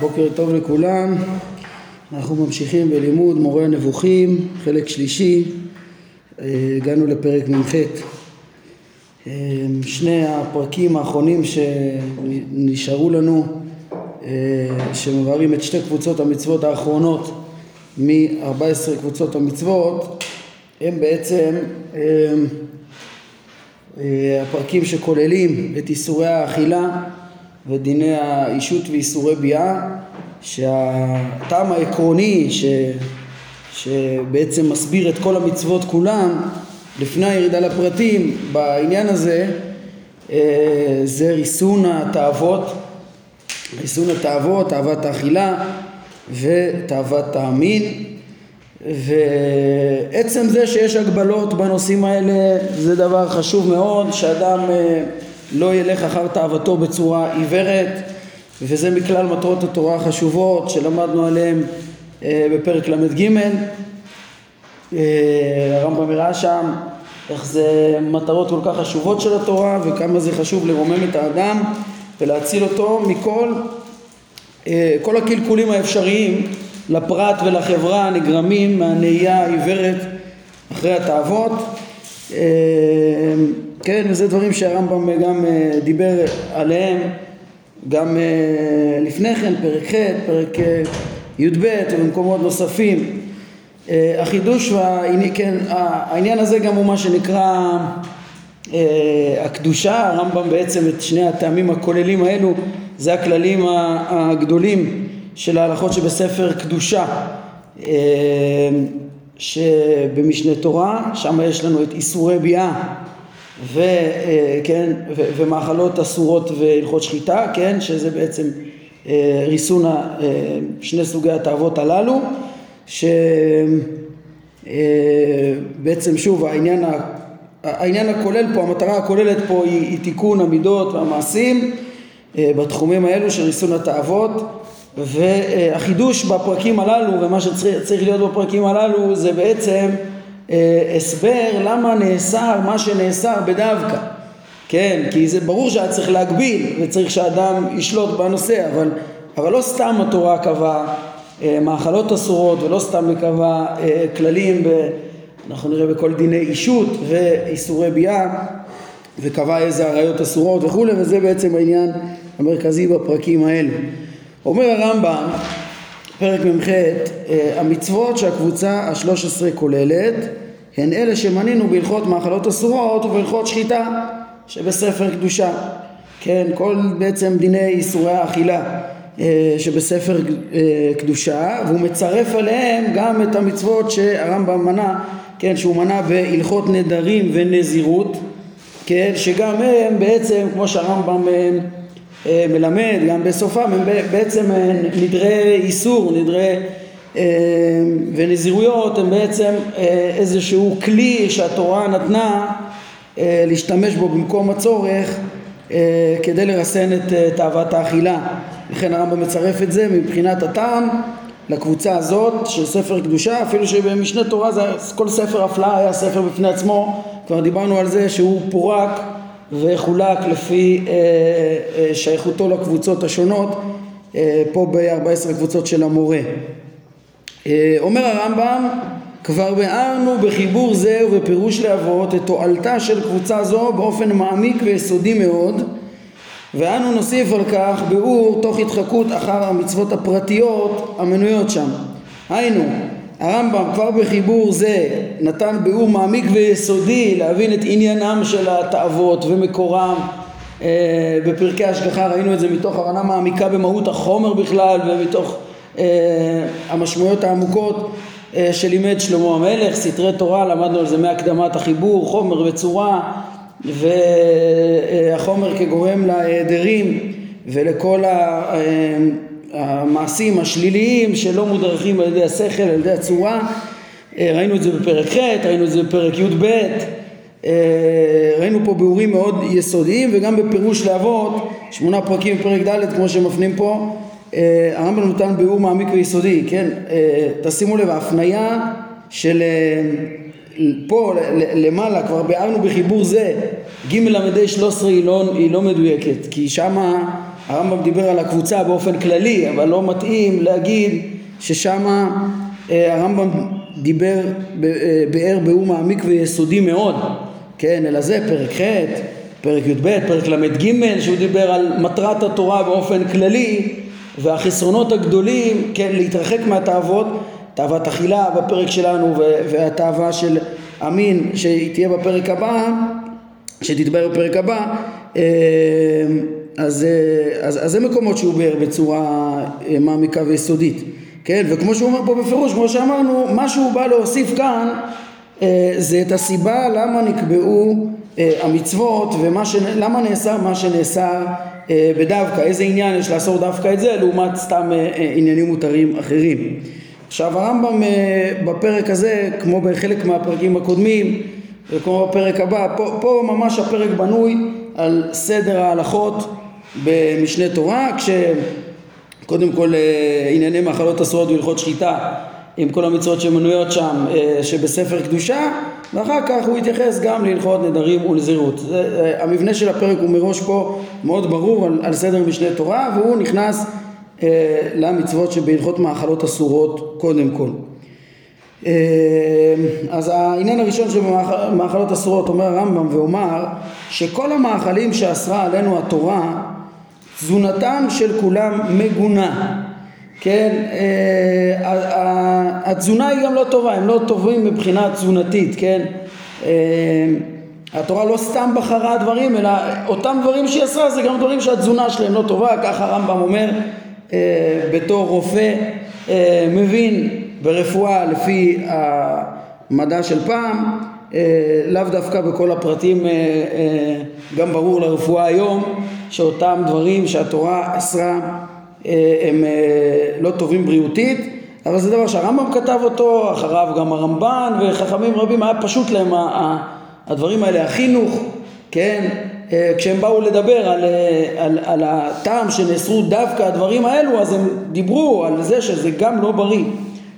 בוקר טוב לכולם, אנחנו ממשיכים בלימוד מורה הנבוכים, חלק שלישי, אה, הגענו לפרק מ"ח. אה, שני הפרקים האחרונים שנשארו לנו, אה, שמבארים את שתי קבוצות המצוות האחרונות מ-14 קבוצות המצוות, הם בעצם הפרקים שכוללים את איסורי האכילה ודיני האישות ואיסורי ביאה שהטעם העקרוני ש, שבעצם מסביר את כל המצוות כולם לפני הירידה לפרטים בעניין הזה אה, זה ריסון התאוות ריסון התאוות, תאוות האכילה ותאוות המין. ועצם זה שיש הגבלות בנושאים האלה זה דבר חשוב מאוד שאדם אה, לא ילך אחר תאוותו בצורה עיוורת וזה מכלל מטרות התורה החשובות שלמדנו עליהן אה, בפרק ל"ג. אה, הרמב"ם הראה שם איך זה מטרות כל כך חשובות של התורה וכמה זה חשוב לרומם את האדם ולהציל אותו מכל אה, כל הקלקולים האפשריים לפרט ולחברה הנגרמים מהנהייה העיוורת אחרי התאוות כן, וזה דברים שהרמב"ם גם אה, דיבר עליהם גם אה, לפני כן, פרק ח', פרק אה, י"ב ובמקומות נוספים. החידוש כן, העניין הזה גם הוא מה שנקרא הקדושה, הרמב"ם בעצם את שני הטעמים הכוללים האלו זה הכללים הגדולים של ההלכות שבספר קדושה. שבמשנה תורה, שם יש לנו את איסורי ביאה וכן, ומאכלות אסורות והלכות שחיטה, כן, שזה בעצם אה, ריסון אה, שני סוגי התאוות הללו, שבעצם אה, שוב העניין, העניין הכולל פה, המטרה הכוללת פה היא, היא תיקון המידות והמעשים בתחומים האלו של ריסון התאוות והחידוש בפרקים הללו ומה שצריך להיות בפרקים הללו זה בעצם אה, הסבר למה נאסר מה שנאסר בדווקא. כן, כי זה ברור שהיה צריך להגביל וצריך שאדם ישלוט בנושא אבל, אבל לא סתם התורה קבעה אה, מאכלות אסורות ולא סתם קבעה אה, כללים ב, אנחנו נראה בכל דיני אישות ואיסורי ביאה וקבע איזה עריות אסורות וכולי וזה בעצם העניין המרכזי בפרקים האלה. אומר הרמב"ם פרק מ"ח המצוות שהקבוצה השלוש עשרה כוללת הן אלה שמנינו בהלכות מאכלות אסורות ובהלכות שחיטה שבספר קדושה. כן כל בעצם דיני איסורי האכילה שבספר קדושה והוא מצרף עליהם גם את המצוות שהרמב"ם מנה כן שהוא מנה בהלכות נדרים ונזירות כן שגם הם בעצם כמו שהרמב"ם אה, מלמד, גם בסופם, הם בעצם אה, נדרי איסור, נדרי אה, ונזירויות הם בעצם איזשהו כלי שהתורה נתנה להשתמש בו במקום הצורך כדי לרסן את תאוות האכילה. לכן הרמב"ם מצרף את זה מבחינת הטעם לקבוצה הזאת של ספר קדושה, אפילו שבמשנה תורה זה, כל ספר הפלאה היה ספר בפני עצמו, כבר דיברנו על זה שהוא פורק וחולק לפי אה, אה, שייכותו לקבוצות השונות אה, פה ב-14 קבוצות של המורה. אומר הרמב"ם כבר ביארנו בחיבור זה ובפירוש לאבות את תועלתה של קבוצה זו באופן מעמיק ויסודי מאוד ואנו נוסיף על כך ביאור תוך התחקות אחר המצוות הפרטיות המנויות שם היינו הרמב"ם כבר בחיבור זה נתן ביאור מעמיק ויסודי להבין את עניינם של התאוות ומקורם אה, בפרקי השגחה ראינו את זה מתוך הבנה מעמיקה במהות החומר בכלל ומתוך אה, המשמעויות העמוקות אה, שלימד שלמה המלך, סתרי תורה למדנו על זה מהקדמת החיבור, חומר וצורה והחומר כגורם להיעדרים ולכל. המעשים השליליים שלא מודרכים על ידי השכל, על ידי הצורה. אה, ראינו את זה בפרק ח', ראינו את זה בפרק י"ב אה, ראינו פה ביאורים מאוד יסודיים וגם בפירוש לאבות שמונה פרקים בפרק ד' כמו שמפנים פה אה, הרמב"ם נותן ביאור מעמיק ויסודי כן? תשימו לב ההפניה של פה למעלה כבר ביארנו בחיבור זה ג' ל"ה 13 היא לא, היא לא מדויקת כי שמה הרמב"ם דיבר על הקבוצה באופן כללי אבל לא מתאים להגיד ששמה אה, הרמב"ם דיבר, אה, באר באור מעמיק ויסודי מאוד. כן אלא זה פרק ח' פרק י"ב, פרק ל"ג שהוא דיבר על מטרת התורה באופן כללי והחסרונות הגדולים, כן, להתרחק מהתאוות, תאוות אכילה בפרק שלנו והתאווה של אמין שהיא תהיה בפרק הבא, שתתבהר בפרק הבא, אה, אז, אה, אז, אז זה מקומות שהוא ביאר בצורה אה, מעמיקה ויסודית, כן, וכמו שהוא אומר פה בפירוש, כמו שאמרנו, מה שהוא בא להוסיף כאן זה את הסיבה למה נקבעו המצוות ולמה נאסר מה שנאסר אה, בדווקא, איזה עניין יש לאסור דווקא את זה לעומת סתם אה, אה, עניינים מותרים אחרים. עכשיו הרמב"ם בפרק הזה, כמו בחלק מהפרקים הקודמים וכמו בפרק הבא, פה, פה ממש הפרק בנוי על סדר ההלכות במשנה תורה, כשקודם כל ענייני מאכלות אסורות והלכות שחיטה עם כל המצוות שמנויות שם שבספר קדושה ואחר כך הוא יתייחס גם להלכות נדרים ולזהירות. אה, המבנה של הפרק הוא מראש פה מאוד ברור על, על סדר משנה תורה והוא נכנס אה, למצוות שבהלכות מאכלות אסורות קודם כל. אה, אז העניין הראשון שבמאכלות אסורות אומר הרמב"ם ואומר שכל המאכלים שאסרה עלינו התורה תזונתם של כולם מגונה. כן, אה, התזונה היא גם לא טובה, הם לא טובים מבחינה תזונתית, כן, אה, התורה לא סתם בחרה דברים, אלא אותם דברים שהיא עשה זה גם דברים שהתזונה שלהם לא טובה, ככה הרמב"ם אומר אה, בתור רופא מבין ברפואה לפי המדע של פעם, לאו דווקא בכל הפרטים גם ברור לרפואה היום שאותם דברים שהתורה אסרה אה, הם אה, לא טובים בריאותית, אבל זה דבר שהרמב"ם כתב אותו, אחריו גם הרמב"ן וחכמים רבים, היה פשוט להם הדברים האלה, החינוך, כן, אה, כשהם באו לדבר על, על, על הטעם שנאסרו דווקא הדברים האלו, אז הם דיברו על זה שזה גם לא בריא,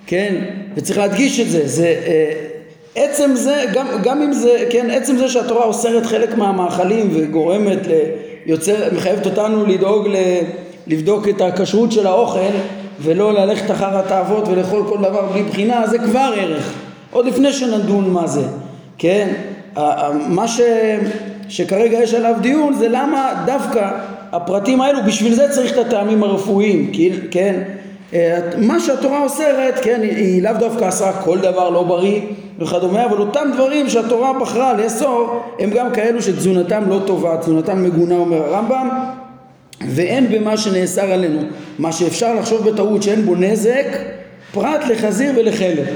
כן, וצריך להדגיש את זה, זה עצם זה, גם, גם אם זה, כן, עצם זה שהתורה אוסרת חלק מהמאכלים וגורמת, יוצר, מחייבת אותנו לדאוג ל... לבדוק את הכשרות של האוכל ולא ללכת אחר התאוות ולאכול כל דבר בלי בחינה זה כבר ערך. עוד לפני שנדון מה זה כן? מה ש... שכרגע יש עליו דיון זה למה דווקא הפרטים האלו בשביל זה צריך את הטעמים הרפואיים כן מה שהתורה אוסרת כן היא לאו דווקא אסרה כל דבר לא בריא וכדומה אבל אותם דברים שהתורה בחרה לאסור הם גם כאלו שתזונתם לא טובה תזונתם מגונה אומר הרמב"ם ואין במה שנאסר עלינו. מה שאפשר לחשוב בטעות שאין בו נזק פרט לחזיר ולחלב.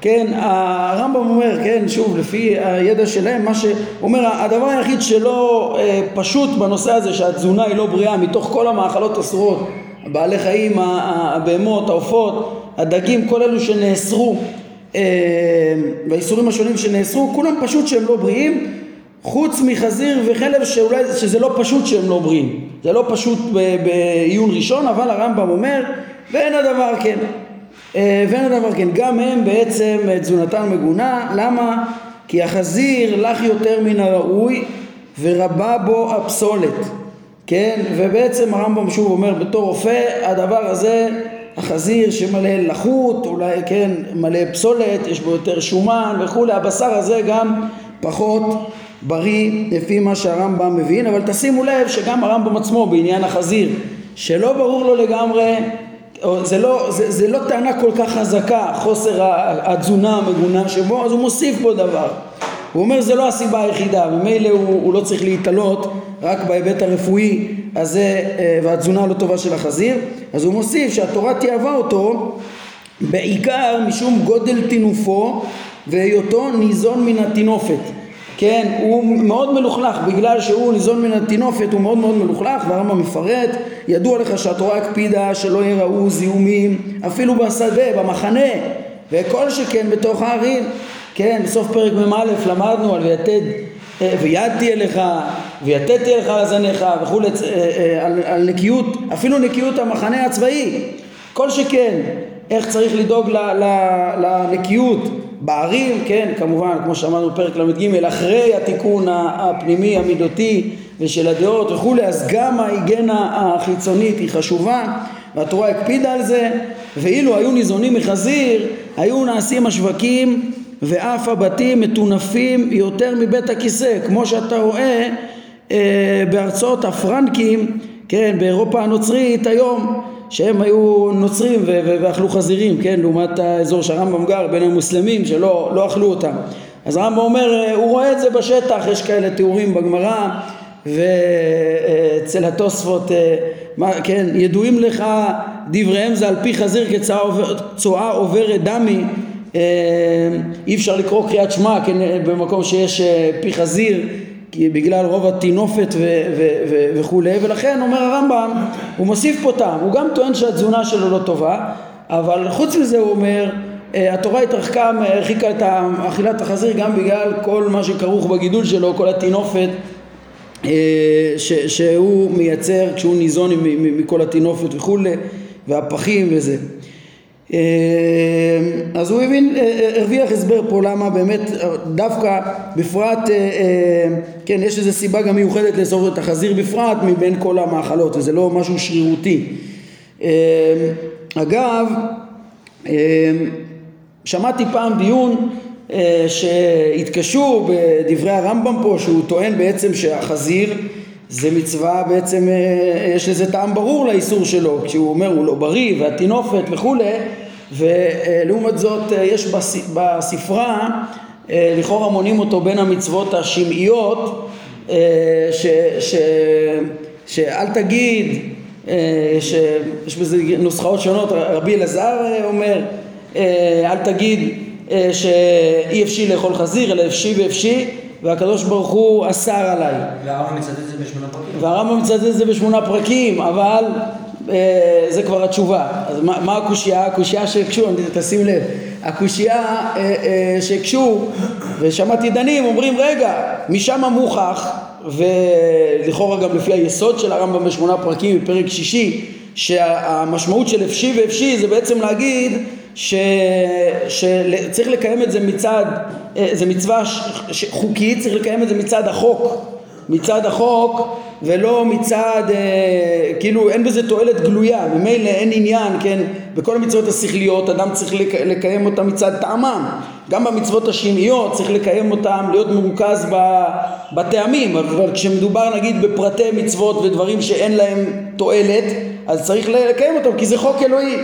כן, הרמב"ם אומר, כן, שוב, לפי הידע שלהם, מה שאומר, הדבר היחיד שלא אה, פשוט בנושא הזה שהתזונה היא לא בריאה מתוך כל המאכלות אסורות, הבעלי חיים, הבהמות, העופות, הדגים, כל אלו שנאסרו, אה, והאיסורים השונים שנאסרו, כולם פשוט שהם לא בריאים, חוץ מחזיר וחלב שאולי, שזה לא פשוט שהם לא בריאים, זה לא פשוט בעיון ראשון, אבל הרמב"ם אומר, ואין הדבר כן. אה, ואין הדבר כן, גם הם בעצם תזונתם מגונה, למה? כי החזיר לך יותר מן הראוי ורבה בו הפסולת, כן? ובעצם הרמב"ם שוב אומר בתור רופא, הדבר הזה, החזיר שמלא לחות, אולי כן מלא פסולת, יש בו יותר שומן וכולי, הבשר הזה גם פחות בריא לפי מה שהרמב"ם מבין, אבל תשימו לב שגם הרמב"ם עצמו בעניין החזיר, שלא ברור לו לגמרי, זה לא, זה, זה לא טענה כל כך חזקה, חוסר התזונה המגונה שבו, אז הוא מוסיף בו דבר. הוא אומר זה לא הסיבה היחידה, ממילא הוא, הוא לא צריך להתעלות רק בהיבט הרפואי הזה אה, והתזונה הלא טובה של החזיר, אז הוא מוסיף שהתורה תיאבה אותו בעיקר משום גודל טינופו והיותו ניזון מן הטינופת. כן, הוא מאוד מלוכלך, בגלל שהוא ניזון מן הטינופת הוא מאוד מאוד מלוכלך, והרמב"ם מפרט, ידוע לך שהתורה הקפידה שלא יראו זיהומים אפילו בשדה, במחנה, וכל שכן בתוך הערים, כן, בסוף פרק מ"א למדנו על ויתד אה, וידתי אליך ויתדתי אליך על זניך וכולי, אה, אה, על, על נקיות, אפילו נקיות המחנה הצבאי, כל שכן איך צריך לדאוג לנקיות בערים, כן, כמובן, כמו שאמרנו בפרק ל"ג, אחרי התיקון הפנימי, המידותי ושל הדעות וכולי, אז גם ההיגנה החיצונית היא חשובה, והתורה הקפידה על זה, ואילו היו ניזונים מחזיר, היו נעשים השווקים ואף הבתים מטונפים יותר מבית הכיסא, כמו שאתה רואה אה, בארצות הפרנקים, כן, באירופה הנוצרית היום, שהם היו נוצרים ואכלו חזירים, כן, לעומת האזור שהרמב"ם גר בין המוסלמים שלא לא אכלו אותם. אז הרמב"ם אומר, אה, הוא רואה את זה בשטח, יש כאלה תיאורים בגמרא ואצל התוספות, אה, כן, ידועים לך דבריהם זה על פי חזיר כצואה עוברת דמי אה, אי אפשר לקרוא קריאת שמע כן, במקום שיש אה, פי חזיר בגלל רוב הטינופת וכולי ולכן אומר הרמב"ם הוא מוסיף פה טעם. הוא גם טוען שהתזונה שלו לא טובה אבל חוץ מזה הוא אומר אה, התורה התרחקה, הרחיקה את אכילת החזיר גם בגלל כל מה שכרוך בגידול שלו, כל הטינופת ש, שהוא מייצר כשהוא ניזון מכל הטינופת וכולי והפחים וזה. אה, אז הוא הבין, אה, אה, הרוויח הסבר פה למה באמת דווקא בפרט, כן יש איזו סיבה גם מיוחדת לאסור את החזיר בפרט מבין כל המאכלות וזה לא משהו שרירותי. אגב, שמעתי פעם דיון שהתקשו בדברי הרמב"ם פה שהוא טוען בעצם שהחזיר זה מצווה בעצם, אה, יש לזה טעם ברור לאיסור שלו, כשהוא אומר הוא לא בריא והטינופת וכולי, ולעומת זאת אה, יש בספרה, אה, לכאורה מונים אותו בין המצוות השמעיות, ש, ש, שאל תגיד, שיש בזה נוסחאות שונות, רבי אלעזר אומר, אל תגיד שאי אפשי לאכול חזיר אלא אפשי ואפשי והקדוש ברוך הוא אסר עליי. והרמב"ם מצטט את זה בשמונה פרקים. והרמב"ם מצטט את זה בשמונה פרקים, אבל אה, זה כבר התשובה. אז מה, מה הקושייה? הקושייה שהקשו, תשים לב, הקושייה אה, אה, שהקשו, ושמעתי דנים, אומרים רגע, משם מוכח, ולכאורה גם לפי היסוד של הרמב"ם בשמונה פרקים בפרק שישי, שהמשמעות של אפשי ואפשי זה בעצם להגיד ש, שצריך לקיים את זה מצד, אה, זה מצווה חוקית, צריך לקיים את זה מצד החוק, מצד החוק ולא מצד, אה, כאילו אין בזה תועלת גלויה, ממילא אין עניין, כן, בכל המצוות השכליות אדם צריך לקיים אותם מצד טעמם, גם במצוות השמעיות צריך לקיים אותם, להיות מרוכז בטעמים, אבל כשמדובר נגיד בפרטי מצוות ודברים שאין להם תועלת, אז צריך לקיים אותם כי זה חוק אלוהי.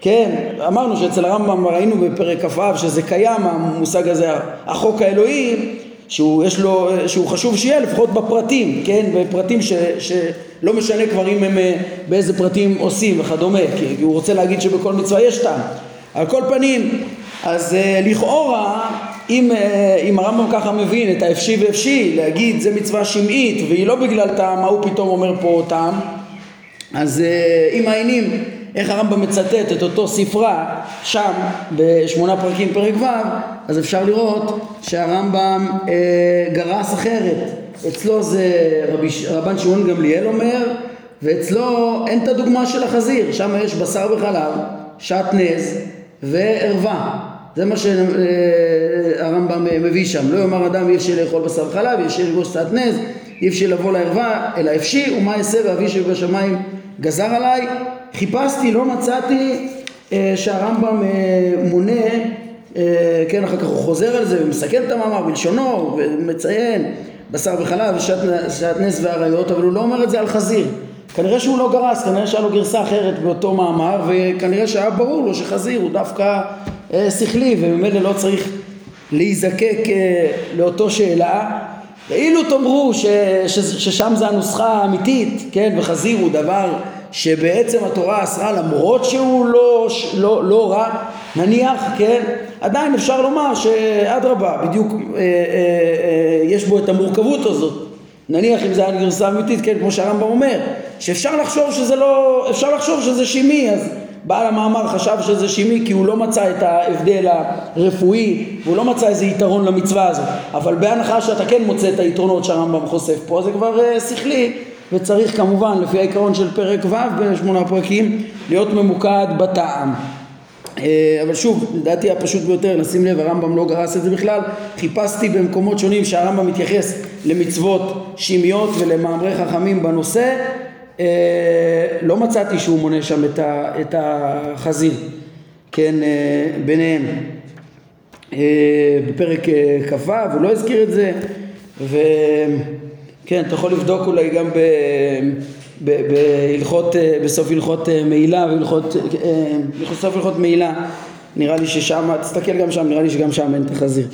כן, אמרנו שאצל הרמב"ם ראינו בפרק כ"ו שזה קיים המושג הזה, החוק האלוהי, שהוא, לו, שהוא חשוב שיהיה לפחות בפרטים, כן, בפרטים ש, שלא משנה כבר אם הם אה, באיזה פרטים עושים וכדומה, כי הוא רוצה להגיד שבכל מצווה יש טעם. על כל פנים, אז אה, לכאורה אם, אה, אם הרמב"ם ככה מבין את האפשי ואפשי, להגיד זה מצווה שמעית והיא לא בגלל טעם, מה הוא פתאום אומר פה טעם, אז אם העיינים איך הרמב"ם מצטט את אותו ספרה שם בשמונה פרקים פרק ו' אז אפשר לראות שהרמב"ם אה, גרס אחרת. אצלו זה רבי, רבן שמעון גמליאל אומר ואצלו אין את הדוגמה של החזיר. שם יש בשר וחלב שעטנז וערווה. זה מה שהרמב"ם אה, מביא שם. לא יאמר אדם אי אפשר לאכול בשר וחלב אי אפשר לגרוש שעטנז אי אפשר לבוא לערווה אלא אפשי ומה אעשה ואבי שבשמיים גזר עליי חיפשתי, לא מצאתי אה, שהרמב"ם אה, מונה, אה, כן, אחר כך הוא חוזר על זה ומסכם את המאמר בלשונו ומציין בשר וחלב ושעטנז ואריות, אבל הוא לא אומר את זה על חזיר. כנראה שהוא לא גרס, כנראה שהיה לו גרסה אחרת באותו מאמר וכנראה שהיה ברור לו שחזיר הוא דווקא אה, שכלי וממילא לא צריך להיזקק אה, לאותו שאלה ואילו תאמרו ש, ש, ששם זה הנוסחה האמיתית, כן, וחזיר הוא דבר שבעצם התורה אסרה למרות שהוא לא, לא, לא רע, נניח, כן, עדיין אפשר לומר שאדרבה, בדיוק אה, אה, אה, יש בו את המורכבות הזאת. נניח אם זה היה גרסה אמיתית, כן, כמו שהרמב"ם אומר, שאפשר לחשוב שזה לא, אפשר לחשוב שזה שימי, אז בעל המאמר חשב שזה שימי כי הוא לא מצא את ההבדל הרפואי והוא לא מצא איזה יתרון למצווה הזאת. אבל בהנחה שאתה כן מוצא את היתרונות שהרמב"ם חושף פה זה כבר uh, שכלי וצריך כמובן לפי העיקרון של פרק ו' בשמונה פרקים להיות ממוקד בטעם. אה, אבל שוב, לדעתי הפשוט ביותר, לשים לב, הרמב"ם לא גרס את זה בכלל. חיפשתי במקומות שונים שהרמב"ם מתייחס למצוות שמיות ולמאמרי חכמים בנושא. אה, לא מצאתי שהוא מונה שם את החזיר, כן, אה, ביניהם. בפרק כ"ו, הוא לא הזכיר את זה, וכן, אתה יכול לבדוק אולי גם ב... בהלכות, אה, בסוף הלכות אה, מעילה והלכות, אה, בסוף הלכות מעילה. נראה לי ששם, תסתכל גם שם, נראה לי שגם שם אין את החזיר.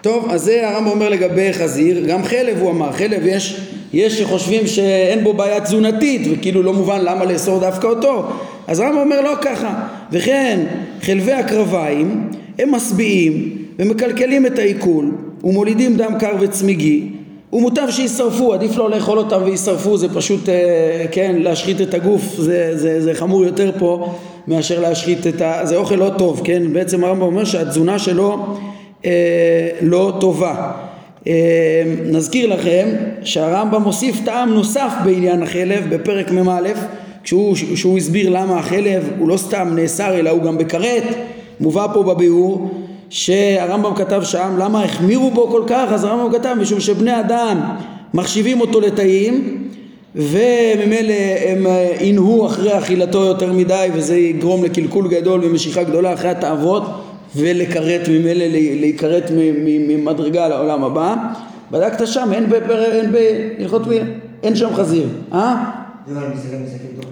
טוב, אז זה הרמב"ם אומר לגבי חזיר, גם חלב הוא אמר, חלב יש, יש שחושבים שאין בו בעיה תזונתית וכאילו לא מובן למה לאסור דווקא אותו, אז הרמב"ם אומר לא ככה, וכן חלבי הקרביים הם משביעים ומקלקלים את העיכול ומולידים דם קר וצמיגי ומוטב שישרפו, עדיף לא לאכול אותם וישרפו, זה פשוט, אה, כן, להשחית את הגוף, זה, זה, זה חמור יותר פה מאשר להשחית את ה... זה אוכל לא טוב, כן? בעצם הרמב"ם אומר שהתזונה שלו אה, לא טובה. אה, נזכיר לכם שהרמב"ם מוסיף טעם נוסף בעניין החלב בפרק מ"א, כשהוא, כשהוא הסביר למה החלב הוא לא סתם נאסר אלא הוא גם בכרת, מובא פה בביאור שהרמב"ם כתב שם, למה החמירו בו כל כך? אז הרמב"ם כתב משום שבני אדם מחשיבים אותו לטעים וממילא הם ינהו אחרי אכילתו יותר מדי וזה יגרום לקלקול גדול ומשיכה גדולה אחרי התאוות ולכרת ממילא להיכרת ממדרגה לעולם הבא בדקת שם, אין בהלכות מי, אין שם חזיר, אה?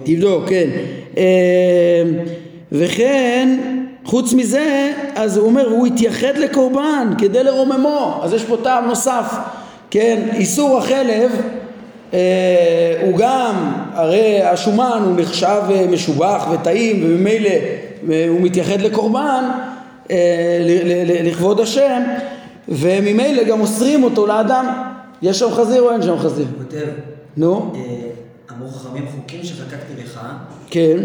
תבדוק, כן. אה, וכן חוץ מזה, אז הוא אומר, הוא התייחד לקורבן כדי לרוממו, אז יש פה טעם נוסף, כן, איסור החלב אה, הוא גם, הרי השומן הוא נחשב אה, משובח וטעים וממילא אה, הוא מתייחד לקורבן אה, לכבוד השם וממילא גם אוסרים אותו לאדם, יש שם חזיר או אין שם חזיר? כותב, נו? אה, אמרו חכמים חוקים שחקקתי לך, כן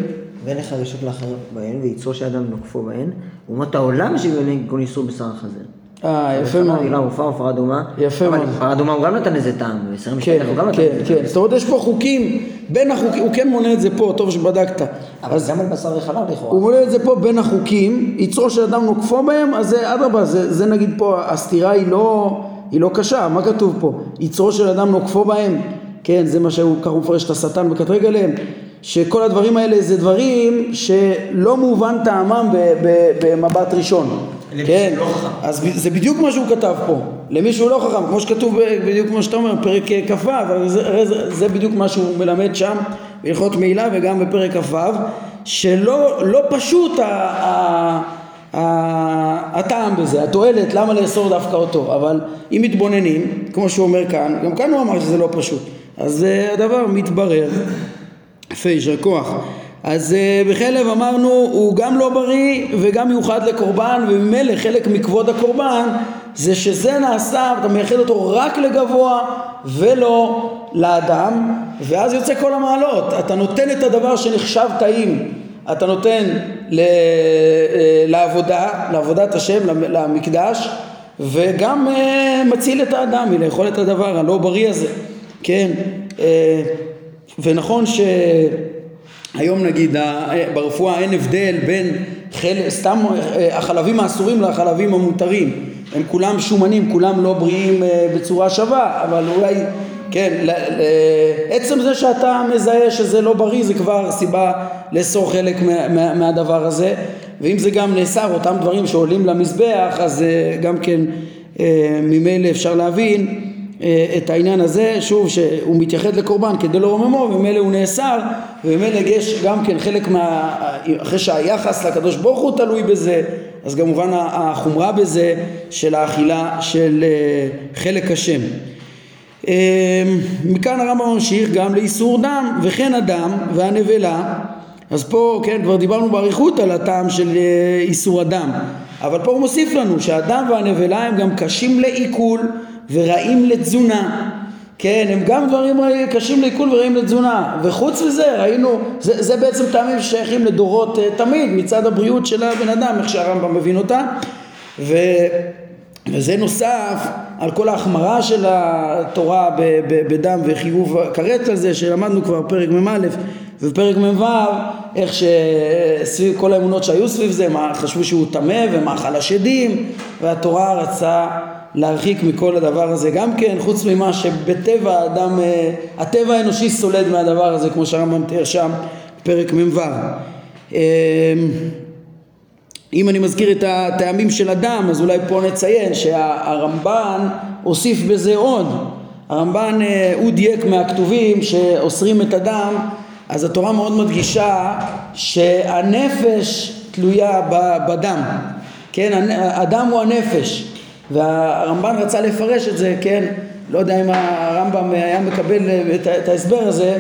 ואין לך רשות לאחר בהן, ויצרו שאדם נוקפו בהן, אומות העולם שגולים כגון איסור בשר החזר. אה, יפה מאוד. מופע ופרה אדומה. יפה מאוד. פרה אדומה הוא גם נתן לזה טעם, וסרים כן, משפטך הוא גם נתן כן, לזה כן. זאת אומרת, יש פה חוקים, בין החוקים, הוא כן מונה את זה פה, טוב שבדקת. אבל גם על בשר וחלב הוא לכאורה. מונה את זה פה בין החוקים, יצרו של אדם נוקפו בהם, אז זה אדרבה, זה, נגיד פה, הסתירה היא לא, היא לא קשה, מה כתוב פה? יצרו של אדם נוקפו בהם, כן, זה מה שהוא ככה מפרש את השטן מקטרג עליהם, שכל הדברים האלה זה דברים שלא מובן טעמם במבט ראשון. כן, לא. אז זה בדיוק מה שהוא כתב פה, למי שהוא לא חכם, כמו שכתוב בדיוק כמו שאתה אומר, פרק כ"ו, אבל זה, זה, זה בדיוק מה שהוא מלמד שם בהלכות מעילה וגם בפרק כ"ו, שלא לא פשוט ה, ה, ה, הטעם בזה, התועלת, למה לאסור דווקא אותו, אבל אם מתבוננים, כמו שהוא אומר כאן, גם כאן הוא אמר שזה לא פשוט, אז אה, הדבר מתברר, יפה, יישר כוח. אז uh, בחלב אמרנו הוא גם לא בריא וגם מיוחד לקורבן וממילא חלק מכבוד הקורבן זה שזה נעשה, אתה מייחד אותו רק לגבוה ולא לאדם ואז יוצא כל המעלות, אתה נותן את הדבר שנחשב טעים, אתה נותן ל, אה, לעבודה, לעבודת השם, למקדש וגם uh, מציל את האדם מלאכול את הדבר הלא בריא הזה, כן, ונכון ש... היום נגיד ברפואה אין הבדל בין חל... סתם אה, החלבים האסורים לחלבים המותרים הם כולם שומנים, כולם לא בריאים אה, בצורה שווה אבל אולי כן. עצם זה שאתה מזהה שזה לא בריא זה כבר סיבה לאסור חלק מה... מה... מהדבר הזה ואם זה גם נאסר אותם דברים שעולים למזבח אז אה, גם כן ממילא אפשר להבין את העניין הזה, שוב שהוא מתייחד לקורבן כדי לרוממו וממילא הוא נאסר וממילא יש גם כן חלק מה... אחרי שהיחס לקדוש ברוך הוא תלוי בזה אז כמובן החומרה בזה של האכילה של חלק השם. מכאן הרמב"ם ממשיך גם לאיסור דם וכן הדם והנבלה אז פה כן כבר דיברנו באריכות על הטעם של איסור הדם אבל פה הוא מוסיף לנו שהדם והנבלה הם גם קשים לעיכול ורעים לתזונה. כן, הם גם דברים קשים לעיכול ורעים לתזונה. וחוץ מזה ראינו, זה, זה בעצם טעמים ששייכים לדורות uh, תמיד מצד הבריאות של הבן אדם, איך שהרמב"ם מבין אותה. ו, וזה נוסף על כל ההחמרה של התורה ב- ב- בדם וחיוב כרת על זה שלמדנו כבר פרק מ"א ופרק מ"ו איך שסביב כל האמונות שהיו סביב זה מה, חשבו שהוא טמא ומאכל השדים והתורה רצה להרחיק מכל הדבר הזה גם כן חוץ ממה שבטבע האדם אה, הטבע האנושי סולד מהדבר הזה כמו שהרמב"ם תיאר שם פרק מ"ו. אה, אם אני מזכיר את הטעמים של הדם אז אולי פה נציין שהרמב"ן הוסיף בזה עוד. הרמב"ן אה, הוא דייק מהכתובים שאוסרים את הדם אז התורה מאוד מדגישה שהנפש תלויה בדם. כן הדם הוא הנפש והרמב"ן רצה לפרש את זה כן? לא יודע אם הרמב"ם היה מקבל את ההסבר הזה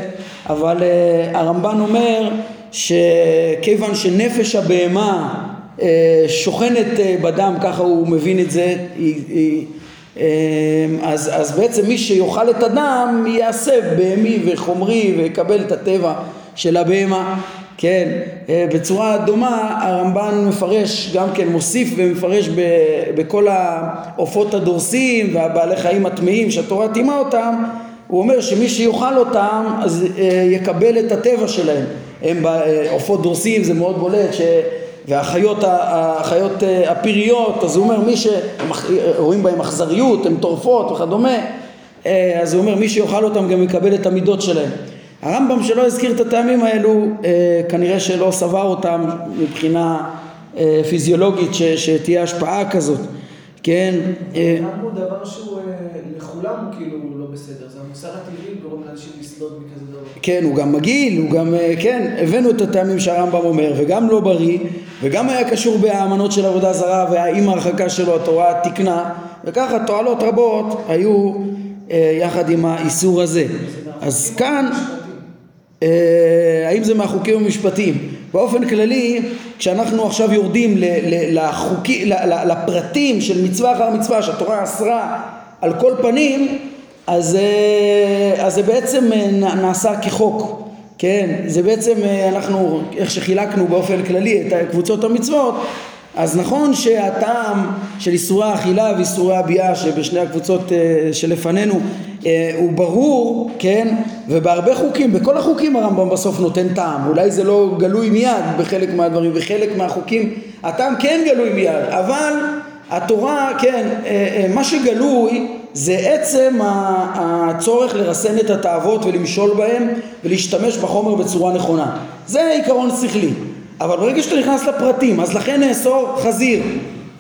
אבל אה, הרמב"ן אומר שכיוון שנפש הבהמה אה, שוכנת אה, בדם, ככה הוא מבין את זה, אה, אז, אז בעצם מי שיאכל את הדם יעשה בהמי וחומרי ויקבל את הטבע של הבהמה, כן, בצורה דומה הרמב"ן מפרש גם כן מוסיף ומפרש ב, בכל העופות הדורסים והבעלי חיים הטמאים שהתורה טימאה אותם הוא אומר שמי שיאכל אותם אז יקבל את הטבע שלהם הם עופות דורסים זה מאוד בולט ש... והחיות החיות אה, הפיריות, אז הוא אומר מי שרואים בהם אכזריות, הן טורפות וכדומה, אה, אז הוא אומר מי שיאכל אותם גם יקבל את המידות שלהם. הרמב"ם שלא הזכיר את הטעמים האלו, אה, כנראה שלא סבר אותם מבחינה פיזיולוגית ש, שתהיה השפעה כזאת, כן? הדם הוא דבר שהוא לכולם הוא כאילו לא בסדר, זה המוסר הטבעי גורם לאנשים לסלוד מכזה דבר. כן, הוא גם מגעיל, הוא גם, כן, הבאנו את הטעמים שהרמב"ם אומר, וגם לא בריא, וגם היה קשור באמנות של עבודה זרה ועם ההרחקה שלו התורה תיקנה וככה תועלות רבות היו אה, יחד עם האיסור הזה אז כאן אה, האם זה מהחוקים המשפטיים? באופן כללי כשאנחנו עכשיו יורדים לחוקי, לפרטים של מצווה אחר מצווה שהתורה אסרה על כל פנים אז, אה, אז זה בעצם אה, נעשה כחוק כן, זה בעצם אה, אנחנו, איך שחילקנו באופן כללי את קבוצות המצוות, אז נכון שהטעם של איסורי האכילה ואיסורי הביאה שבשני הקבוצות אה, שלפנינו אה, הוא ברור, כן, ובהרבה חוקים, בכל החוקים הרמב"ם בסוף נותן טעם, אולי זה לא גלוי מיד בחלק מהדברים, וחלק מהחוקים הטעם כן גלוי מיד, אבל התורה, כן, מה שגלוי זה עצם הצורך לרסן את התאוות ולמשול בהם ולהשתמש בחומר בצורה נכונה. זה עיקרון שכלי. אבל ברגע שאתה נכנס לפרטים, אז לכן נאסור חזיר.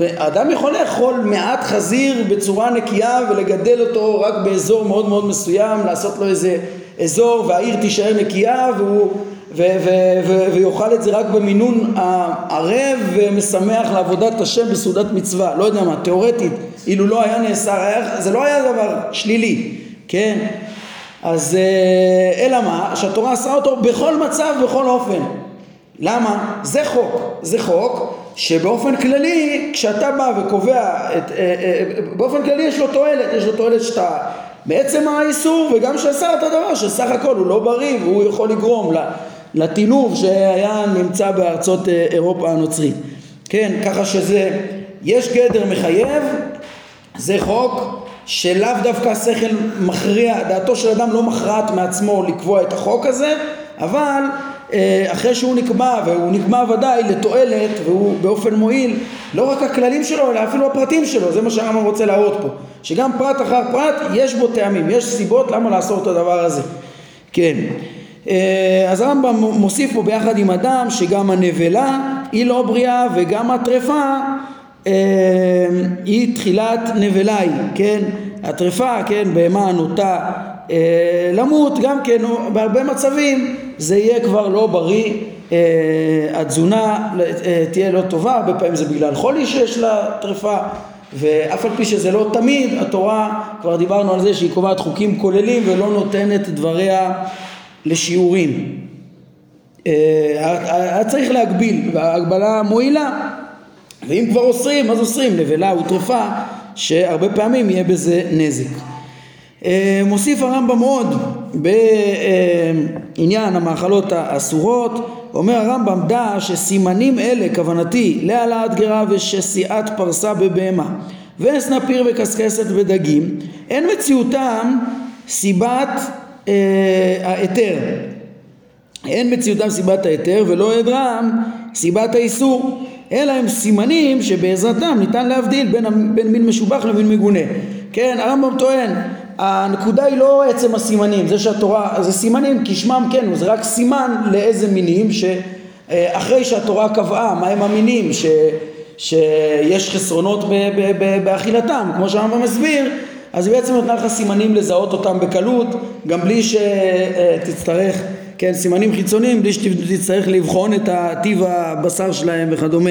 אדם יכול לאכול מעט חזיר בצורה נקייה ולגדל אותו רק באזור מאוד מאוד מסוים, לעשות לו איזה אזור והעיר תישאר נקייה והוא ו- ו- ו- ויאכל את זה רק במינון ערב ומשמח לעבודת השם בסעודת מצווה, לא יודע מה, תיאורטית, אילו לא היה נאסר, זה לא היה דבר שלילי, כן? אז אה, אלא מה? שהתורה אסרה אותו בכל מצב, בכל אופן. למה? זה חוק, זה חוק שבאופן כללי, כשאתה בא וקובע, את, אה, אה, באופן כללי יש לו תועלת, יש לו תועלת שאתה בעצם האיסור וגם שעשה את הדבר שסך הכל הוא לא בריא והוא יכול לגרום לטינוף שהיה נמצא בארצות אה, אירופה הנוצרית. כן, ככה שזה, יש גדר מחייב, זה חוק שלאו דווקא השכל מכריע, דעתו של אדם לא מכרעת מעצמו לקבוע את החוק הזה, אבל אה, אחרי שהוא נקבע, והוא נקבע ודאי לתועלת, והוא באופן מועיל, לא רק הכללים שלו, אלא אפילו הפרטים שלו, זה מה שהרמב"ם רוצה להראות פה, שגם פרט אחר פרט יש בו טעמים, יש סיבות למה לעשות את הדבר הזה. כן. אה, אז הרמב"ם מוסיף פה ביחד עם אדם שגם הנבלה היא לא בריאה וגם הטרפה אה, היא תחילת נבלה היא, כן? הטרפה, כן, בהמה נוטה אה, למות גם כן בהרבה מצבים זה יהיה כבר לא בריא התזונה תהיה לא טובה, הרבה פעמים זה בגלל חולי שיש לה טרפה ואף על פי שזה לא תמיד, התורה, כבר דיברנו על זה שהיא קובעת חוקים כוללים ולא נותנת דבריה לשיעורים. אה, היה צריך להגביל, וההגבלה מועילה, ואם כבר אוסרים, אז אוסרים נבלה וטרפה, שהרבה פעמים יהיה בזה נזק. אה, מוסיף הרמב"ם עוד בעניין המאכלות האסורות, אומר הרמב"ם דע שסימנים אלה כוונתי להעלאת גרה ושסיעת פרסה בבהמה וסנפיר וקשקשת ודגים, אין מציאותם סיבת אה, ההיתר. אין מציאותם סיבת ההיתר ולא היעדרם סיבת האיסור, אלא הם סימנים שבעזרתם ניתן להבדיל בין, בין מין משובח למין מגונה. כן, הרמב"ם טוען, הנקודה היא לא עצם הסימנים, זה שהתורה, זה סימנים כשמם כן, זה רק סימן לאיזה מינים שאחרי שהתורה קבעה מהם המינים ש, שיש חסרונות ב, ב, ב, באכילתם, כמו שהרמב"ם מסביר, אז היא בעצם נותנה לך סימנים לזהות אותם בקלות, גם בלי שתצטרך, כן, סימנים חיצוניים, בלי שתצטרך לבחון את טיב הבשר שלהם וכדומה.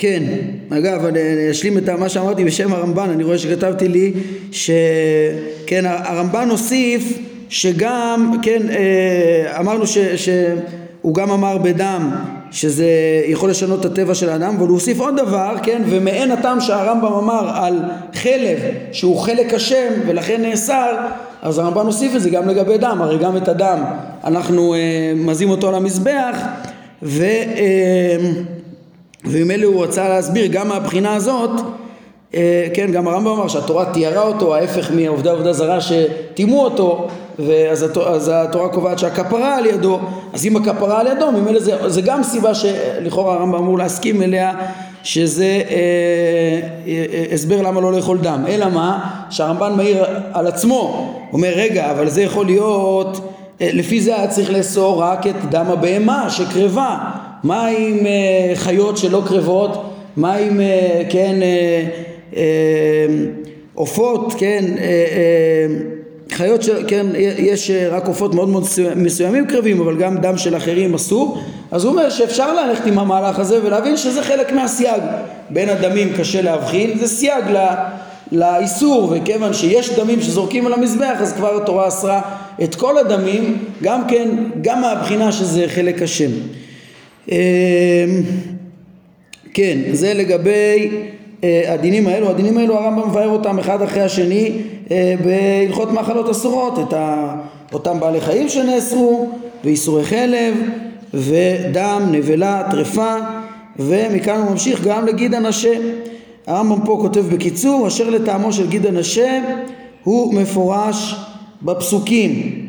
כן, אגב, אני אשלים את מה שאמרתי בשם הרמב"ן, אני רואה שכתבתי לי שכן, הרמב"ן הוסיף שגם, כן, אה, אמרנו ש, שהוא גם אמר בדם שזה יכול לשנות את הטבע של האדם, אבל הוא הוסיף עוד דבר, כן, ומעין הטעם שהרמב"ם אמר על חלב שהוא חלק השם ולכן נאסר, אז הרמב"ן הוסיף את זה גם לגבי דם, הרי גם את הדם אנחנו אה, מזים אותו על המזבח ו... אה, וממילא הוא רצה להסביר גם מהבחינה הזאת, אה, כן, גם הרמב"ם אמר שהתורה תיארה אותו, ההפך מעובדי עבודה זרה שטימאו אותו, ואז התורה, אז התורה קובעת שהכפרה על ידו, אז אם הכפרה על ידו, ממילא זה, זה גם סיבה שלכאורה הרמב"ם אמור להסכים אליה, שזה אה, אה, הסבר למה לא לאכול דם, אלא מה? שהרמב"ן מעיר על עצמו, אומר רגע, אבל זה יכול להיות, אה, לפי זה היה צריך לאסור רק את דם הבהמה שקרבה מה עם אה, חיות שלא קרבות? מה עם, אה, כן, אה, עופות, כן, חיות, של, כן, יש רק עופות מאוד מאוד מסוימים קרבים, אבל גם דם של אחרים אסור. אז הוא אומר שאפשר ללכת עם המהלך הזה ולהבין שזה חלק מהסייג. בין הדמים קשה להבחין, זה סייג ל... לאיסור, וכיוון שיש דמים שזורקים על המזבח, אז כבר התורה אסרה את כל הדמים, גם כן, גם מהבחינה שזה חלק השם. אמ, כן, זה לגבי אה, הדינים האלו, הדינים האלו הרמב"ם מבאר אותם אחד אחרי השני אה, בהלכות מאכלות אסורות, את אותם בעלי חיים שנאסרו ואיסורי חלב ודם, נבלה, טרפה ומכאן הוא ממשיך גם לגיד הנשה הרמב"ם פה כותב בקיצור אשר לטעמו של גיד הנשה הוא מפורש בפסוקים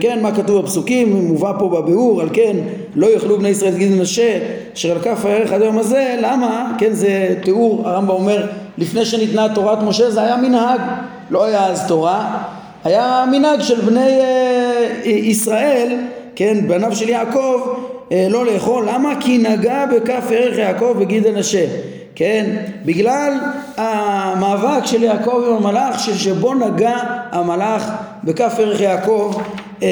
כן, מה כתוב בפסוקים, מובא פה בביאור, על כן לא יאכלו בני ישראל גיד מנשה, אשר על כף הערך עד היום הזה, למה? כן, זה תיאור, הרמב"ם אומר, לפני שניתנה תורת משה זה היה מנהג, לא היה אז תורה, היה מנהג של בני אה, ישראל, כן, בניו של יעקב, אה, לא לאכול, למה? כי נגע בכף ערך יעקב בגיד הנשה כן? בגלל המאבק של יעקב עם המלאך שבו נגע המלאך בכף ערך יעקב אה,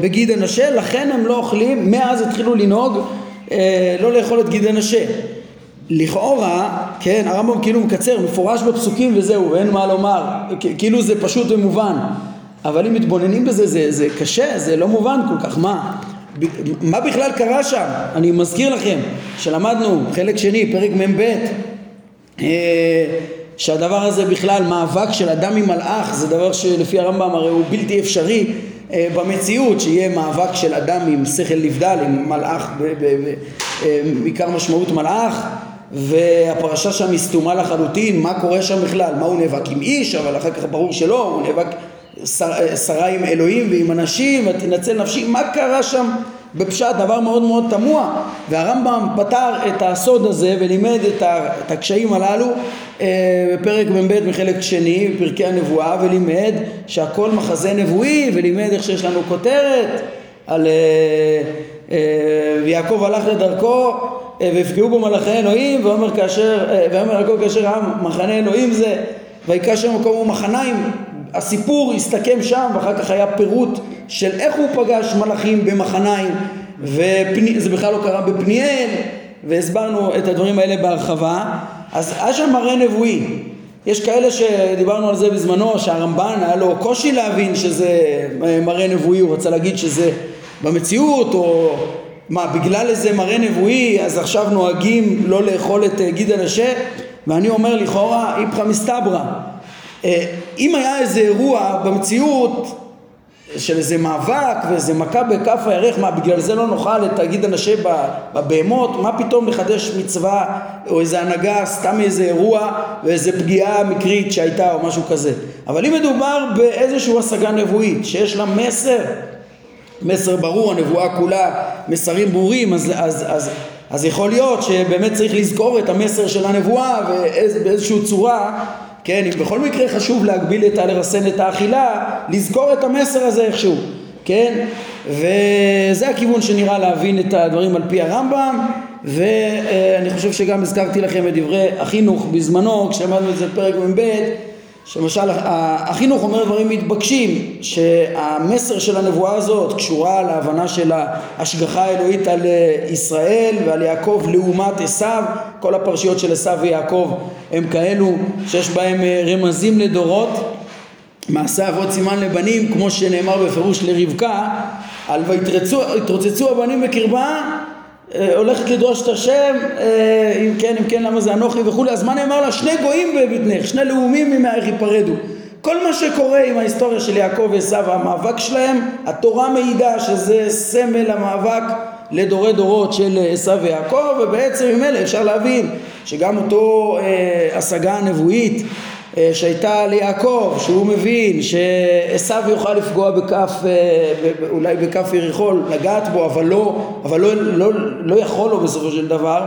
בגיד הנשה לכן הם לא אוכלים, מאז התחילו לנהוג אה, לא לאכול את גיד הנשה לכאורה, כן, הרמב"ם כאילו מקצר, מפורש בפסוקים וזהו, אין מה לומר, כאילו זה פשוט ומובן, אבל אם מתבוננים בזה זה, זה קשה, זה לא מובן כל כך, מה? מה בכלל קרה שם? אני מזכיר לכם שלמדנו חלק שני, פרק מ"ב, אה, שהדבר הזה בכלל, מאבק של אדם עם מלאך, זה דבר שלפי הרמב"ם הרי הוא בלתי אפשרי אה, במציאות, שיהיה מאבק של אדם עם שכל נבדל, עם מלאך, בעיקר אה, משמעות מלאך, והפרשה שם היא סתומה לחלוטין, מה קורה שם בכלל? מה הוא נאבק עם איש, אבל אחר כך ברור שלא, הוא נאבק שרה עם אלוהים ועם אנשים ותנצל נפשי, מה קרה שם בפשט? דבר מאוד מאוד תמוה. והרמב"ם פתר את הסוד הזה ולימד את, הקשיים הללו אה, בפרק מ"ב מחלק שני בפרקי הנבואה ולימד שהכל מחזה נבואי ולימד איך שיש לנו כותרת על אה, אה, ויעקב הלך לדרכו ויפגעו בו מלאכי אלוהים ואומר כאשר ואומר יעקב כאשר העם מחנה אלוהים זה ויקרא שם מקום ומחניים הסיפור הסתכם שם ואחר כך היה פירוט של איך הוא פגש מלאכים במחניים וזה בכלל לא קרה בפניאל והסברנו את הדברים האלה בהרחבה. אז היה שם מראה נבואי. יש כאלה שדיברנו על זה בזמנו שהרמב"ן היה לו קושי להבין שזה מראה נבואי הוא רצה להגיד שזה במציאות או מה בגלל איזה מראה נבואי אז עכשיו נוהגים לא לאכול את גיד הנשה ואני אומר לכאורה איפכא מסתברא. אה, אם היה איזה אירוע במציאות של איזה מאבק ואיזה מכה בכף הירך, מה בגלל זה לא נאכל את תגיד הנשה בבהמות, מה פתאום לחדש מצווה או איזה הנהגה, סתם איזה אירוע ואיזה פגיעה מקרית שהייתה או משהו כזה. אבל אם מדובר באיזושהי השגה נבואית שיש לה מסר, מסר ברור, הנבואה כולה מסרים ברורים, אז, אז, אז, אז יכול להיות שבאמת צריך לזכור את המסר של הנבואה ובאיזושהי צורה כן, אם בכל מקרה חשוב להגביל את ה... לרסן את האכילה, לזכור את המסר הזה איכשהו, כן? וזה הכיוון שנראה להבין את הדברים על פי הרמב"ם, ואני חושב שגם הזכרתי לכם את דברי החינוך בזמנו, כשלמדנו את זה בפרק מ"ב, שלמשל החינוך אומר דברים מתבקשים שהמסר של הנבואה הזאת קשורה להבנה של ההשגחה האלוהית על ישראל ועל יעקב לעומת עשיו. כל הפרשיות של עשיו ויעקב הם כאלו שיש בהם רמזים לדורות. מעשה אבות סימן לבנים כמו שנאמר בפירוש לרבקה על ויתרוצצו הבנים בקרבה אה, הולכת לדרוש את השם, אה, אם כן, אם כן, למה זה אנוכי וכולי, אז מה נאמר לה? שני גויים בבטנך, שני לאומים ממאך ייפרדו. כל מה שקורה עם ההיסטוריה של יעקב ועשו המאבק שלהם, התורה מעידה שזה סמל המאבק לדורי דורות של עשו ויעקב, ובעצם ממילא אפשר להבין שגם אותו אה, השגה הנבואית אה, שהייתה ליעקב, שהוא מבין שעשו יוכל לפגוע בכף, אה, אולי בכף יריחו, לגעת בו, אבל לא, אבל לא, לא, לא יכול לו בסופו של דבר,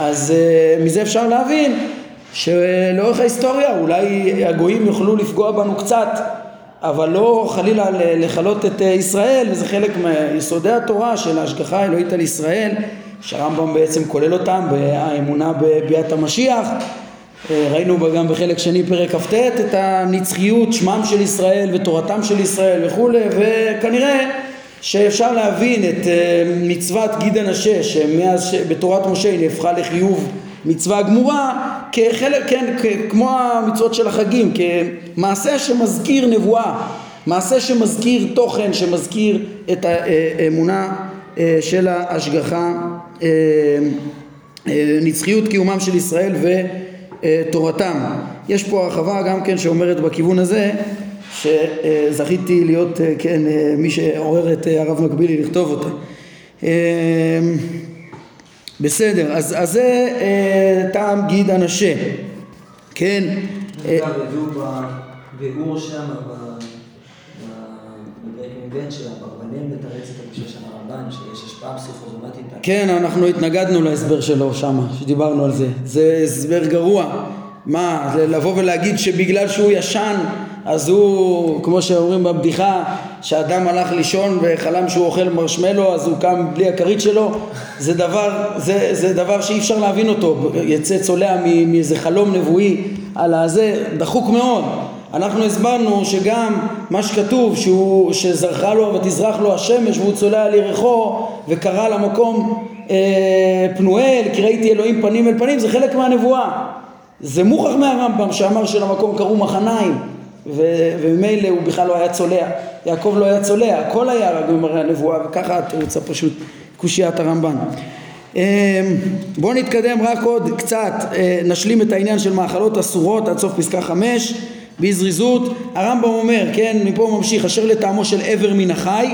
אז אה, מזה אפשר להבין שלאורך ההיסטוריה אולי הגויים יוכלו לפגוע בנו קצת, אבל לא חלילה לכלות את ישראל, וזה חלק מיסודי התורה של ההשגחה האלוהית על ישראל, שהרמב"ם בעצם כולל אותם באמונה בביאת המשיח אה, ראינו גם בחלק שני פרק כ"ט את הנצחיות שמם של ישראל ותורתם של ישראל וכולי וכנראה שאפשר להבין את אה, מצוות גיד הנשה שמאז בתורת משה היא נהפכה לחיוב מצווה גמורה כחלק, כן, כמו המצוות של החגים כמעשה שמזכיר נבואה מעשה שמזכיר תוכן שמזכיר את האמונה אה, של ההשגחה נצחיות קיומם של ישראל ו... אה, תורתם. יש פה הרחבה גם כן שאומרת בכיוון הזה שזכיתי להיות אה, כן אה, מי שעורר את הרב מקבילי לכתוב אותה. בסדר, אז, אז זה טעם גיד הנשה, כן? בביאור שם, בפרק מ"ב של אברבנאל מתרץ את הגישה של הרמב"ן, שיש השפעה פסיכוזומטית. כן, אנחנו התנגדנו להסבר שלו שם, שדיברנו על זה. זה הסבר גרוע. מה, לבוא ולהגיד שבגלל שהוא ישן, אז הוא, כמו שאומרים בבדיחה, שאדם הלך לישון וחלם שהוא אוכל מרשמלו, אז הוא קם בלי הכרית שלו, זה דבר, זה, זה דבר שאי אפשר להבין אותו. יצא צולע מאיזה חלום נבואי על הזה, דחוק מאוד. אנחנו הסברנו שגם מה שכתוב שהוא, שזרחה לו ותזרח לו השמש והוא צולע על ירחו וקרא למקום אה, פנואל כי ראיתי אלוהים פנים אל פנים זה חלק מהנבואה. זה מוכח מהרמב"ם שאמר שלמקום קראו מחניים וממילא הוא בכלל לא היה צולע. יעקב לא היה צולע הכל היה רק במראה הנבואה וככה התירוץ הפשוט קושיית הרמב"ן. אה, בואו נתקדם רק עוד קצת. אה, נשלים את העניין של מאכלות אסורות עד סוף פסקה חמש בזריזות, הרמב"ם אומר, כן, מפה הוא ממשיך, אשר לטעמו של עבר מן החי,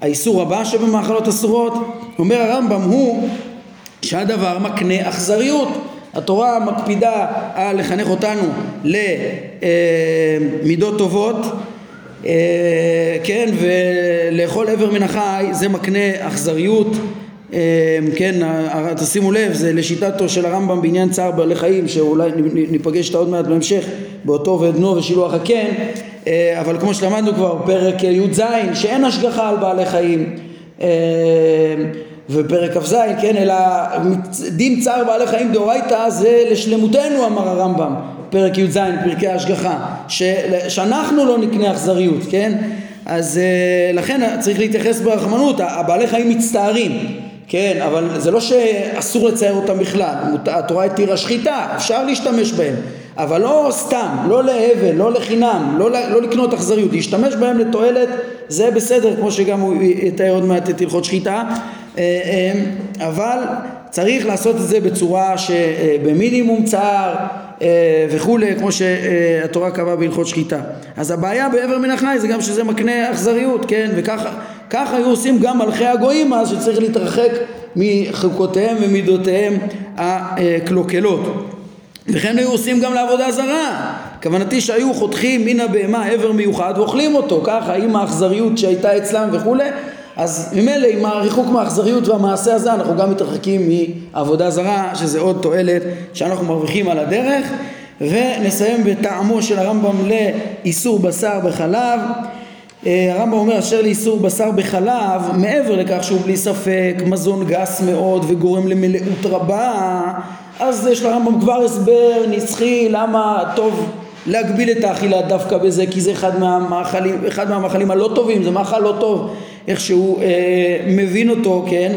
האיסור הבא שבמאכלות אסורות, אומר הרמב"ם הוא שהדבר מקנה אכזריות. התורה מקפידה על לחנך אותנו למידות טובות, אה, כן, ולאכול עבר מן החי זה מקנה אכזריות כן, תשימו לב, זה לשיטתו של הרמב"ם בעניין צער בעלי חיים, שאולי ניפגש איתה עוד מעט בהמשך, באותו ועדנו ושילוח הקן, אה, אבל כמו שלמדנו כבר, פרק י"ז, שאין השגחה על בעלי חיים, אמ, ופרק כ"ז, כן, אלא דין צער בעלי חיים דאורייתא זה לשלמותנו, אמר הרמב"ם, פרק י"ז, פרקי ההשגחה, שאנחנו לא נקנה אכזריות, כן? אז אה, לכן צריך להתייחס ברחמנות, הבעלי חיים מצטערים כן, אבל זה לא שאסור לצייר אותם בכלל, התורה התירה שחיטה, אפשר להשתמש בהם, אבל לא סתם, לא להבל, לא לחינם, לא, לא לקנות אכזריות, להשתמש בהם לתועלת זה בסדר, כמו שגם הוא יתאר עוד מעט את הלכות שחיטה, אה, אה, אבל צריך לעשות את זה בצורה שבמינימום צער, וכולי, כמו שהתורה קבעה בהלכות שחיטה. אז הבעיה באבר מן החי זה גם שזה מקנה אכזריות, כן? וככה ככה היו עושים גם מלכי הגויים אז שצריך להתרחק מחוקותיהם ומידותיהם הקלוקלות. וכן היו עושים גם לעבודה זרה. כוונתי שהיו חותכים מן הבהמה עבר מיוחד ואוכלים אותו, ככה עם האכזריות שהייתה אצלם וכולי, אז ממילא עם הריחוק מהאכזריות והמעשה הזה אנחנו גם מתרחקים מעבודה זרה, שזה עוד תועלת שאנחנו מרוויחים על הדרך. ונסיים בטעמו של הרמב"ם לאיסור בשר בחלב. אה, הרמב"ם אומר אשר לאיסור בשר בחלב מעבר לכך שהוא בלי ספק מזון גס מאוד וגורם למלאות רבה אז יש לרמב"ם כבר הסבר נצחי למה טוב להגביל את האכילה דווקא בזה כי זה אחד מהמאכלים, אחד מהמאכלים הלא טובים זה מאכל לא טוב איך שהוא אה, מבין אותו כן?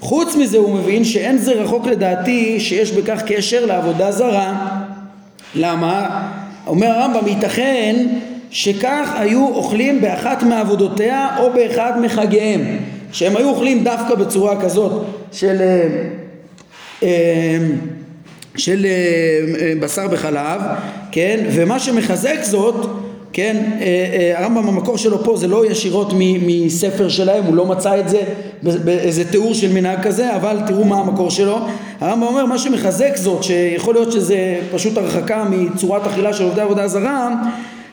חוץ מזה הוא מבין שאין זה רחוק לדעתי שיש בכך קשר לעבודה זרה. למה? אומר הרמב"ם ייתכן שכך היו אוכלים באחת מעבודותיה או באחד מחגיהם. שהם היו אוכלים דווקא בצורה כזאת של, אה, אה, של אה, בשר בחלב, כן, ומה שמחזק זאת כן, הרמב"ם המקור שלו פה זה לא ישירות מספר שלהם, הוא לא מצא את זה באיזה תיאור של מנהג כזה, אבל תראו מה המקור שלו. הרמב"ם אומר מה שמחזק זאת, שיכול להיות שזה פשוט הרחקה מצורת אכילה של עובדי עבודה זרה,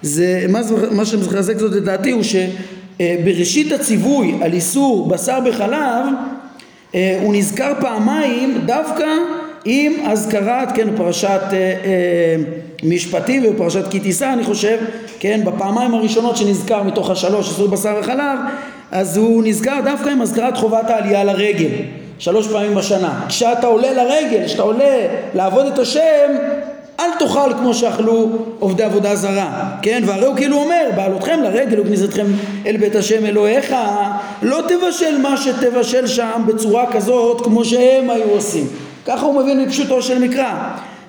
זה, מה, מה שמחזק זאת לדעתי הוא שבראשית הציווי על איסור בשר בחלב אה, הוא נזכר פעמיים דווקא עם אזכרת, כן, פרשת אה, אה, משפטים ופרשת כי תישא אני חושב, כן, בפעמיים הראשונות שנזכר מתוך השלוש איסור בשר וחלב אז הוא נזכר דווקא עם אזכרת חובת העלייה לרגל שלוש פעמים בשנה. כשאתה עולה לרגל, כשאתה עולה לעבוד את השם, אל תאכל כמו שאכלו עובדי עבודה זרה, כן? והרי הוא כאילו אומר, בעלותכם לרגל וכניסתכם אל בית השם אלוהיך, לא תבשל מה שתבשל שם בצורה כזאת כמו שהם היו עושים. ככה הוא מבין מפשוטו של מקרא.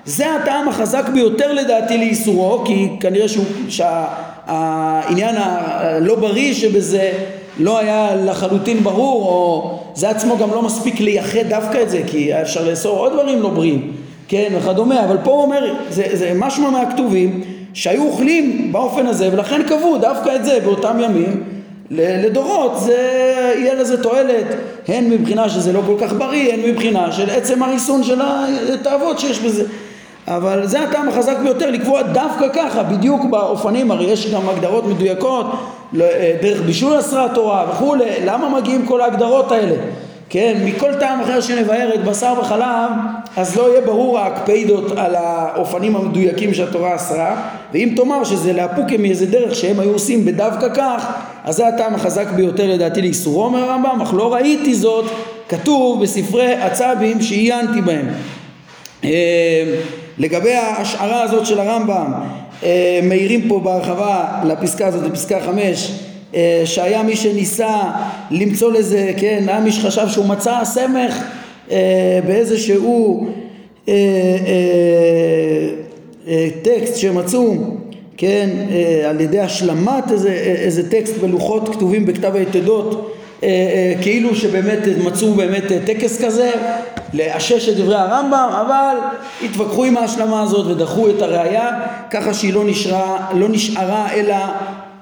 זה הטעם החזק ביותר לדעתי לאיסורו, כי כנראה שהוא, שהעניין הלא בריא שבזה לא היה לחלוטין ברור, או זה עצמו גם לא מספיק לייחד דווקא את זה, כי היה אפשר לאסור עוד דברים לא בריאים. כן, וכדומה, אבל פה הוא אומר, זה, זה משמע מהכתובים שהיו אוכלים באופן הזה ולכן קבעו דווקא את זה באותם ימים לדורות, זה, יהיה לזה תועלת הן מבחינה שזה לא כל כך בריא, הן מבחינה של עצם הריסון של התאוות שיש בזה אבל זה הטעם החזק ביותר לקבוע דווקא ככה, בדיוק באופנים, הרי יש גם הגדרות מדויקות, דרך בישול אסרה התורה וכולי, למה מגיעים כל ההגדרות האלה? כן, מכל טעם אחר שנבהר את בשר וחלב, אז לא יהיה ברור ההקפדות על האופנים המדויקים שהתורה אסרה, ואם תאמר שזה לאפוקה מאיזה דרך שהם היו עושים בדווקא כך, אז זה הטעם החזק ביותר לדעתי לאיסורו, אומר הרמב"ם, אך לא ראיתי זאת כתוב בספרי הצבים שעיינתי בהם. אה, לגבי ההשערה הזאת של הרמב"ם, אה, מעירים פה בהרחבה לפסקה הזאת, לפסקה חמש, אה, שהיה מי שניסה למצוא לזה, כן, היה מי שחשב שהוא מצא סמך באיזשהו טקסט שמצאו, כן, על ידי השלמת איזה, איזה טקסט בלוחות כתובים בכתב היתדות כאילו שבאמת מצאו באמת טקס כזה לאשש את דברי הרמב"ם אבל התווכחו עם ההשלמה הזאת ודחו את הראייה ככה שהיא לא נשארה, לא נשארה אלא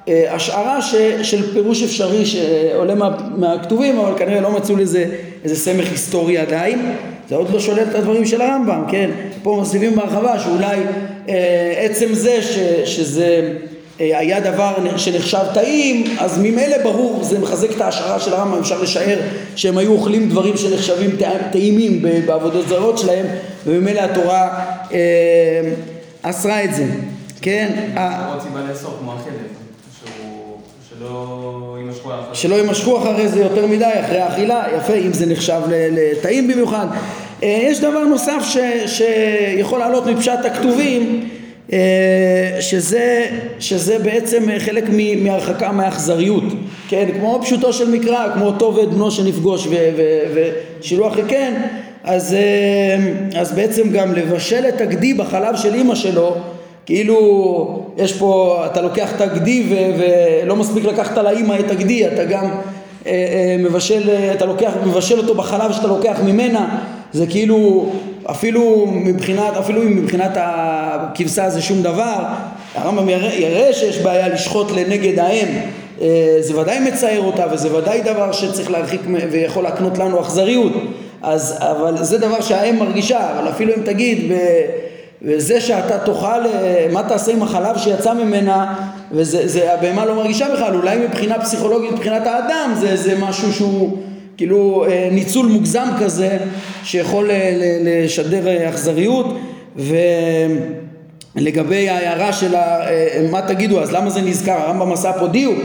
אה, השערה ש, של פירוש אפשרי שעולה מה, מהכתובים אבל כנראה לא מצאו לזה איזה סמך היסטורי עדיין זה עוד לא שולל את הדברים של הרמב"ם, כן? פה מוסיפים בהרחבה שאולי אה, עצם זה ש, שזה אה, היה דבר שנחשב טעים אז ממילא ברור זה מחזק את ההשערה של הרמב"ם אפשר לשער שהם היו אוכלים דברים שנחשבים טעימים בעבודות זרות שלהם וממילא התורה אה, אסרה את זה כן? כמו הכלב שלא יימשכו אחרי זה יותר מדי, אחרי האכילה, יפה, אם זה נחשב לטעים במיוחד. אה, יש דבר נוסף ש, שיכול לעלות מפשט הכתובים, אה, שזה, שזה בעצם חלק מהרחקה מהאכזריות, כן, כמו פשוטו של מקרא, כמו אותו ואת בנו שנפגוש ושילוח כן, אז, אה, אז בעצם גם לבשל את הגדי בחלב של אימא שלו כאילו יש פה, אתה לוקח את הגדי ו- ולא מספיק לקחת לאימא את הגדי, אתה גם אה, אה, מבשל, אתה לוקח, מבשל אותו בחלב שאתה לוקח ממנה, זה כאילו אפילו מבחינת, אפילו אם מבחינת הכבשה זה שום דבר, הרמב"ם יראה, יראה שיש בעיה לשחוט לנגד האם, אה, זה ודאי מצער אותה וזה ודאי דבר שצריך להרחיק ויכול להקנות לנו אכזריות, אז, אבל זה דבר שהאם מרגישה, אבל אפילו אם תגיד ב... וזה שאתה תאכל, אה, מה תעשה עם החלב שיצא ממנה, וזה זה, הבהמה לא מרגישה בכלל, אולי מבחינה פסיכולוגית, מבחינת האדם, זה, זה משהו שהוא כאילו אה, ניצול מוגזם כזה, שיכול אה, לשדר אכזריות, ולגבי ההערה של ה, מה תגידו, אז למה זה נזכר, הרמב"ם עשה פה דיוק,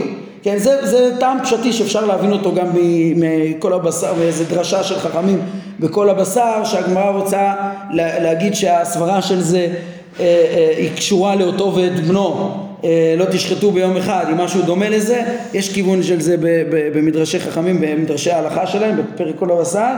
כן, זה, זה טעם פשטי שאפשר להבין אותו גם מכל הבשר, ואיזה דרשה של חכמים בכל הבשר, שהגמרא רוצה לה, להגיד שהסברה של זה אה, אה, היא קשורה לאותו ואת בנו, אה, לא תשחטו ביום אחד, אם משהו דומה לזה, יש כיוון של זה ב- ב- במדרשי חכמים, במדרשי ההלכה שלהם, בפרק כל הבשר,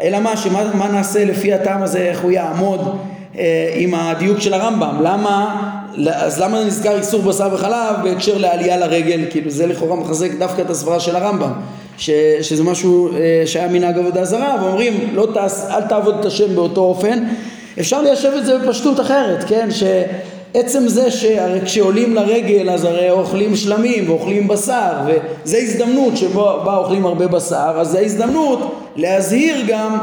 אלא מה, שמה מה נעשה לפי הטעם הזה, איך הוא יעמוד אה, עם הדיוק של הרמב"ם, למה, אז למה נזכר איסור בשר וחלב בהקשר לעלייה לרגל, כאילו זה לכאורה מחזק דווקא את הסברה של הרמב"ם, ש, שזה משהו אה, שהיה מנהג עבודה זרה, ואומרים לא תעש, אל תעבוד את השם באותו אופן, אפשר ליישב את זה בפשטות אחרת, כן, שעצם זה שהרי כשעולים לרגל אז הרי אוכלים שלמים ואוכלים בשר, וזה הזדמנות שבה אוכלים הרבה בשר, אז זה הזדמנות להזהיר גם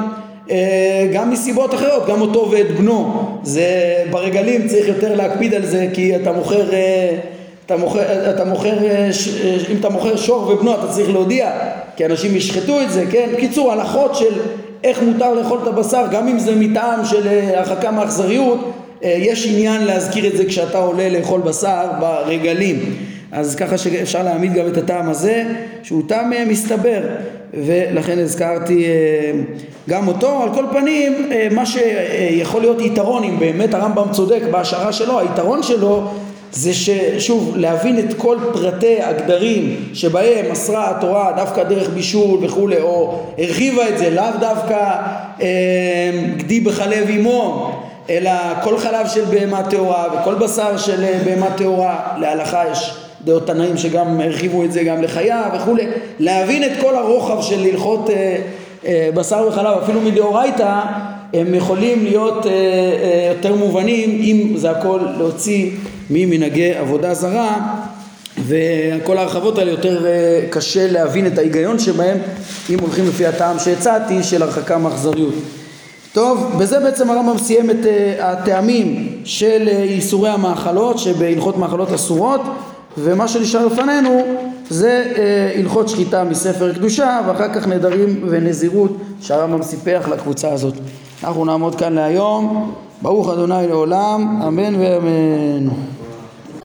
גם מסיבות אחרות, גם אותו ואת בנו. זה ברגלים צריך יותר להקפיד על זה כי אתה מוכר, אה, אתה מוכר, אתה מוכר, אה, אה, אם אתה מוכר שור ובנו אתה צריך להודיע כי אנשים ישחטו את זה, כן? בקיצור, הלכות של איך מותר לאכול את הבשר, גם אם זה מטעם של אה, הרחקה מאכזריות, אה, יש עניין להזכיר את זה כשאתה עולה לאכול בשר ברגלים. אז ככה שאפשר להעמיד גם את הטעם הזה, שהוא טעם אה, מסתבר, ולכן הזכרתי אה, גם אותו. על כל פנים, אה, מה שיכול להיות יתרון, אם באמת הרמב"ם צודק בהשערה שלו, היתרון שלו זה ששוב, להבין את כל פרטי הגדרים שבהם מסרה התורה דווקא דרך בישול וכולי, או הרחיבה את זה, לאו דווקא אה, גדי בחלב אימו, אלא כל חלב של בהמה טהורה וכל בשר של אה, בהמה טהורה, להלכה יש דעות תנאים שגם הרחיבו את זה גם לחיה וכולי, להבין את כל הרוחב של הלכות אה, אה, בשר וחלב, אפילו מדאורייתא, הם יכולים להיות אה, אה, יותר מובנים אם זה הכל להוציא ממנהגי עבודה זרה וכל ההרחבות האלה יותר אה, קשה להבין את ההיגיון שבהם אם הולכים לפי הטעם שהצעתי של הרחקה מאכזריות. טוב, בזה בעצם הרמב"ם סיים את uh, הטעמים של uh, איסורי המאכלות שבהלכות מאכלות אסורות ומה שנשאר לפנינו זה uh, הלכות שחיטה מספר קדושה ואחר כך נדרים ונזירות שהרמב"ם סיפח לקבוצה הזאת. אנחנו נעמוד כאן להיום, ברוך אדוני לעולם, אמן ואמן.